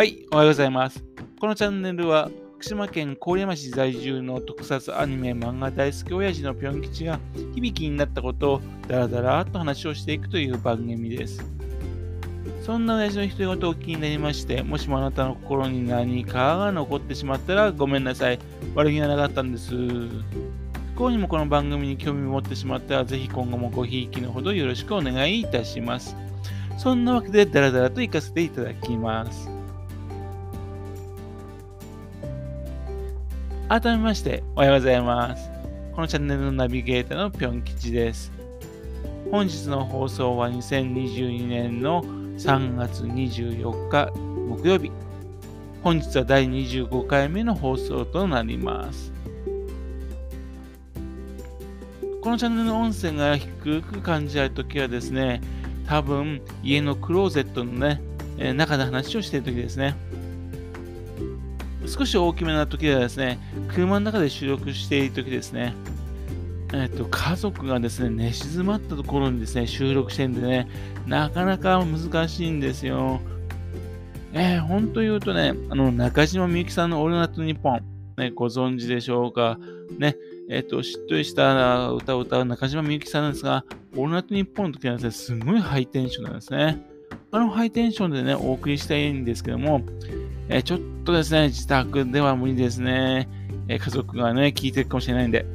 はい、おはようございます。このチャンネルは福島県郡山市在住の特撮アニメ漫画大好き親父のぴょん吉が響きになったことをダラダラと話をしていくという番組です。そんな親父の独り言を気になりまして、もしもあなたの心に何かが残ってしまったらごめんなさい。悪気がなかったんです。不幸にもこの番組に興味を持ってしまったら、ぜひ今後もごひいきのほどよろしくお願いいたします。そんなわけでダラダラと行かせていただきます。改めまして、おはようございます。このチャンネルのナビゲーターのぴょん吉です。本日の放送は2022年の3月24日木曜日。本日は第25回目の放送となります。このチャンネルの音声が低く感じられるときはですね、多分家のクローゼットのね、中で話をしているときですね。少し大きめな時はですね、車の中で収録している時ですね、えっと、家族がですね、寝静まったところにですね、収録してるんでね、なかなか難しいんですよ。えー、本当言うとね、あの、中島みゆきさんのオールナイトニッポン、ね、ご存知でしょうか。ね、えっ、と、しっとりした歌を歌う中島みゆきさんなんですが、オールナイトニッポンの時はですね、すごいハイテンションなんですね。あのハイテンションでね、お送りしたいんですけども、えちょっとですね、自宅では無理ですね。え家族がね、聞いてるかもしれないんで。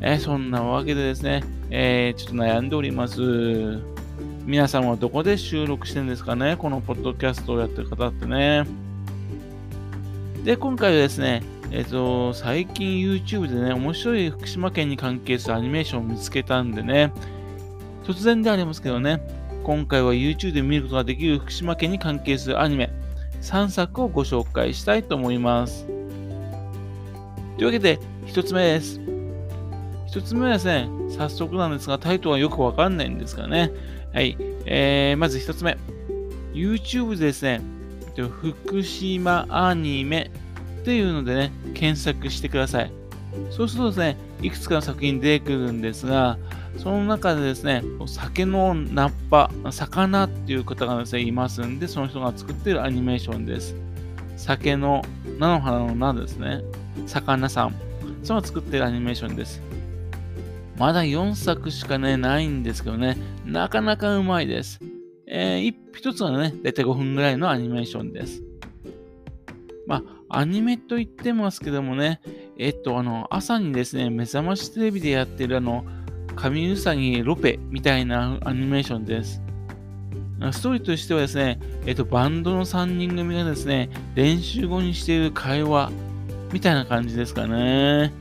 えそんなわけでですね、えちょっと悩んでおります。皆さんはどこで収録してるんですかねこのポッドキャストをやってる方ってね。で、今回はですね、えっ、ー、と、最近 YouTube でね、面白い福島県に関係するアニメーションを見つけたんでね、突然でありますけどね、今回は YouTube で見ることができる福島県に関係するアニメ、3作をご紹介したいと思います。というわけで、1つ目です。1つ目はですね、早速なんですが、タイトルはよくわかんないんですがね。はい。えー、まず1つ目。YouTube でですね、福島アニメっていうのでね、検索してください。そうするとですね、いくつかの作品出てくるんですが、その中でですね、酒のナッパ、魚っていう方がですね、いますんで、その人が作ってるアニメーションです。酒の菜の花の菜ですね。魚さん。その作ってるアニメーションです。まだ4作しかね、ないんですけどね、なかなかうまいです。えー、一つはね、だいたい5分ぐらいのアニメーションです。まあ、アニメと言ってますけどもね、えっと、あの、朝にですね、目覚ましテレビでやってるあの、神うさぎロペみたいなアニメーションです。ストーリーとしてはですね、えっと、バンドの3人組がですね、練習後にしている会話みたいな感じですかね。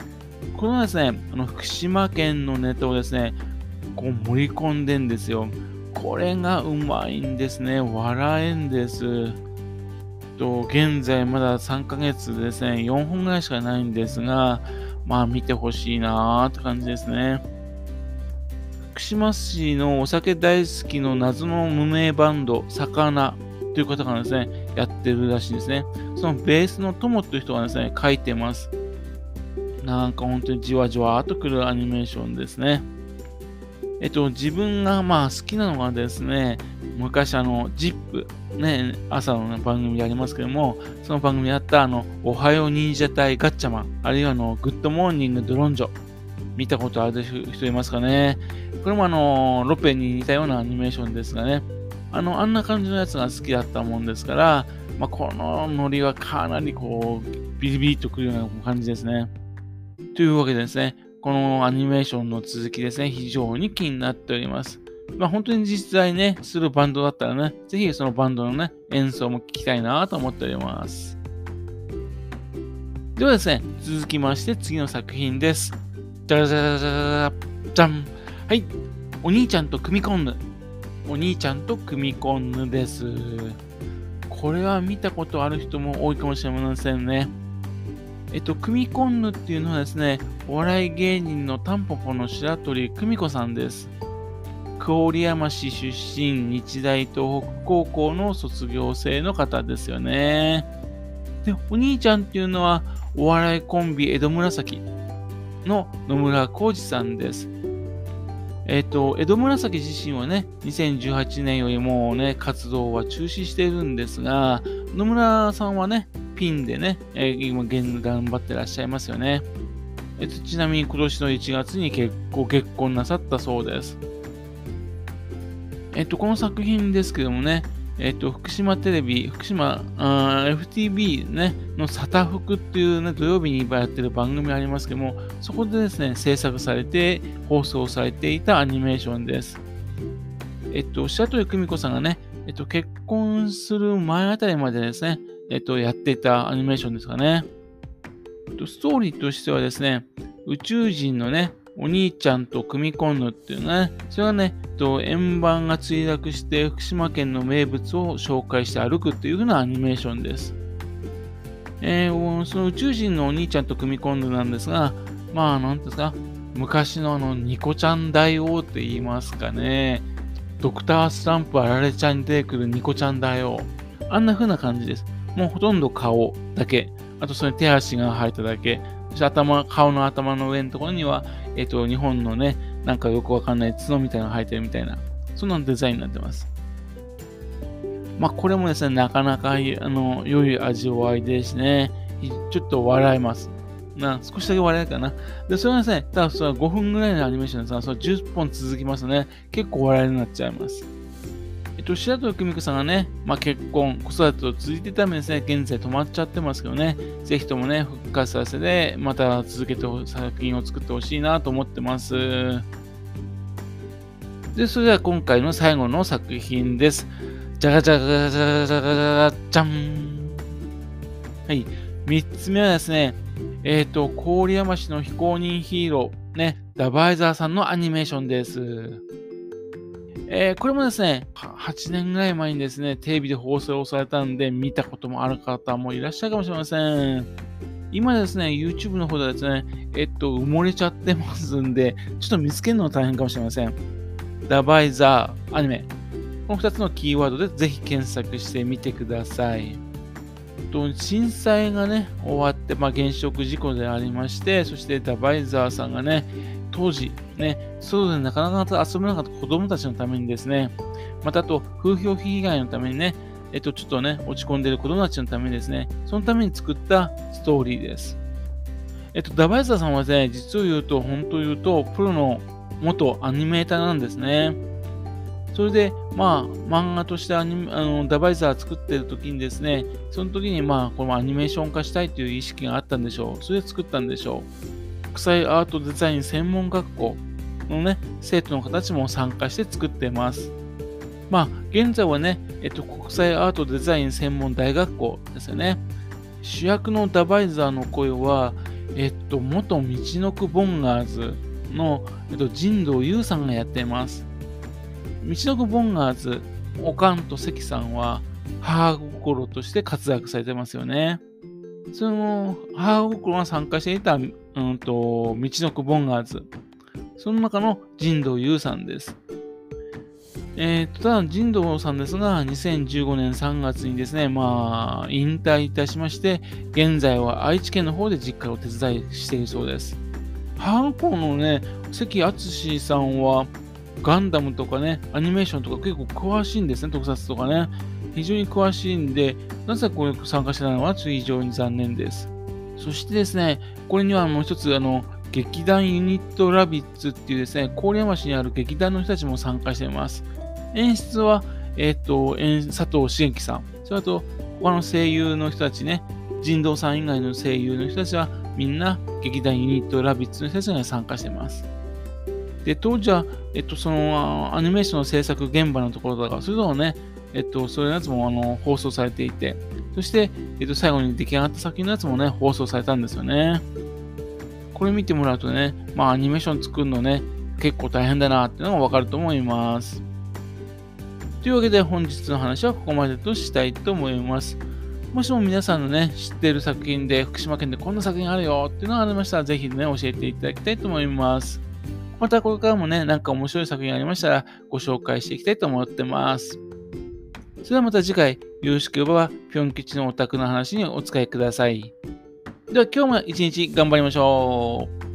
このですね、あの福島県のネタをですね、こう盛り込んでんですよ。これがうまいんですね。笑えんです。と現在まだ3ヶ月ですね、4本ぐらいしかないんですが、まあ見てほしいなーって感じですね。福島市のお酒大好きの謎の無名バンド、魚という方がですね、やってるらしいですね。そのベースの友という人がですね、書いてます。なんか本当にじわじわっとくるアニメーションですね。えっと、自分がまあ好きなのがですね、昔あの、ZIP、ね、朝の、ね、番組でありますけども、その番組であったあの、おはよう忍者隊ガッチャマン、あるいはあの、グッドモーニングドロンジョ、見たことある人いますかね。これもあの、ロペに似たようなアニメーションですがね。あの、あんな感じのやつが好きだったもんですから、まあ、このノリはかなりこう、ビリビリとくるような感じですね。というわけでですね、このアニメーションの続きですね、非常に気になっております。まあ、本当に実際ね、するバンドだったらね、ぜひそのバンドのね、演奏も聞きたいなと思っております。ではですね、続きまして次の作品です。じゃじゃじゃじゃん。はい。お兄ちゃんと組み込んぬ。お兄ちゃんと組み込んぬです。これは見たことある人も多いかもしれませんね。えっと、組み込んぬっていうのはですね、お笑い芸人のタンポポの白鳥久美子さんです。郡山市出身、日大東北高校の卒業生の方ですよね。で、お兄ちゃんっていうのは、お笑いコンビ江戸紫の野村浩二さんです。ええっ、と、江戸紫自身はね、2018年よりもね、活動は中止しているんですが、野村さんはね、ピンでね、えー、今頑張ってらっしゃいますよね。えっ、と、ちなみに今年の1月に結婚、結婚なさったそうです。えっ、と、この作品ですけどもね、えっと、福島テレビ、福島、FTB ね、のサタフクっていうね、土曜日に今やってる番組ありますけども、そこでですね、制作されて、放送されていたアニメーションです。えっと、白鳥久美子さんがね、えっと、結婚する前あたりまでですね、えっと、やっていたアニメーションですかね。ストーリーとしてはですね、宇宙人のね、お兄ちゃんと組み込むっていうね、それはね、と円盤が墜落して福島県の名物を紹介して歩くっていう風なアニメーションです。えー、その宇宙人のお兄ちゃんと組み込んでなんですが、まあ、なんですか、昔のあの、ニコちゃん大王って言いますかね、ドクタースタンプあられちゃんに出てくるニコちゃん大王。あんな風な感じです。もうほとんど顔だけ。あとそれ手足が生えただけ。そして頭、顔の頭の上のところには、えっ、と、日本のね、なんかよくわかんない角みたいなのが生えてるみたいな、そんなデザインになってます。まあ、これもですね、なかなかあの良い味わいですね。ちょっと笑えます。な少しだけ笑えるかな。で、それはですね、ただそれは5分ぐらいのアニメーションですが、それ10本続きますね。結構笑えるようになっちゃいます。えっと、白鳥久美子さんがね、まあ、結婚、子育てと続いてためですね、現在止まっちゃってますけどね、ぜひともね、復活させて、また続けて作品を作ってほしいなと思ってます。で、それでは今回の最後の作品です。じゃがじゃがじゃがじゃがじゃがじゃん。はい。三つ目はですね、えっ、ー、と、郡山市の非公認ヒーロー、ね、ダバイザーさんのアニメーションです。えー、これもですね、8年ぐらい前にですね、テレビで放送をされたんで、見たこともある方もいらっしゃるかもしれません。今ですね、YouTube の方ではですね、えっと、埋もれちゃってますんで、ちょっと見つけるの大変かもしれません。ダバイザー、アニメ。この2つのキーワードでぜひ検索してみてください。震災がね、終わって、まあ、原子力事故でありまして、そしてダバイザーさんがね、当時、ね、外でなかなか遊べなかった子供たちのためにですね、またあと、風評被害のためにね、えっと、ちょっとね、落ち込んでる子供たちのためにですね、そのために作ったストーリーです。えっと、ダバイザーさんはね、実を言うと、本当言うと、プロの元アニメーターなんですね。それで、まあ、漫画としてアニあのダバイザー作ってる時にですね、その時に、まあ、このアニメーション化したいという意識があったんでしょう。それで作ったんでしょう。国際アートデザイン専門学校のね、生徒の方たちも参加して作っています。まあ、現在はね、えっと、国際アートデザイン専門大学校ですよね。主役のダバイザーの声は、えっと、元道のくボンガーズの、えっと、神道優さんがやっています。道のくボンガーズ、おかんと関さんは、母心として活躍されてますよね。その母心が参加していた、うんと、道のくボンガーズ。その中の神道優さんです。えー、と、ただ、神道さんですが、2015年3月にですね、まあ、引退いたしまして、現在は愛知県の方で実家を手伝いしているそうです。母の子のね、関敦さんは、ガンダムとかね、アニメーションとか結構詳しいんですね、特撮とかね。非常に詳しいんで、なぜこう参加してないのは非常に残念です。そしてですね、これにはもう一つ、あの、劇団ユニットラビッツっていうですね、郡山市にある劇団の人たちも参加しています。演出は、えっ、ー、と、佐藤茂樹さん、それと他の声優の人たちね、人道さん以外の声優の人たちはみんな劇団ユニットラビッツの人たちが参加しています。で、当時は、えっと、そのアニメーションの制作現場のところとか、そういうのをね、えっと、そういうやつもあの放送されていて、そして、えっと、最後に出来上がった作品のやつもね、放送されたんですよね。これ見てもらうとね、まあアニメーション作るのね、結構大変だなっていうのがわかると思います。というわけで本日の話はここまでとしたいと思います。もしも皆さんのね、知っている作品で、福島県でこんな作品あるよっていうのがありましたら、ぜひね、教えていただきたいと思います。またこれからもね、なんか面白い作品ありましたら、ご紹介していきたいと思ってます。それではまた次回、よろしければ、ぴょん吉のお宅の話にお使いください。では今日も一日頑張りましょう。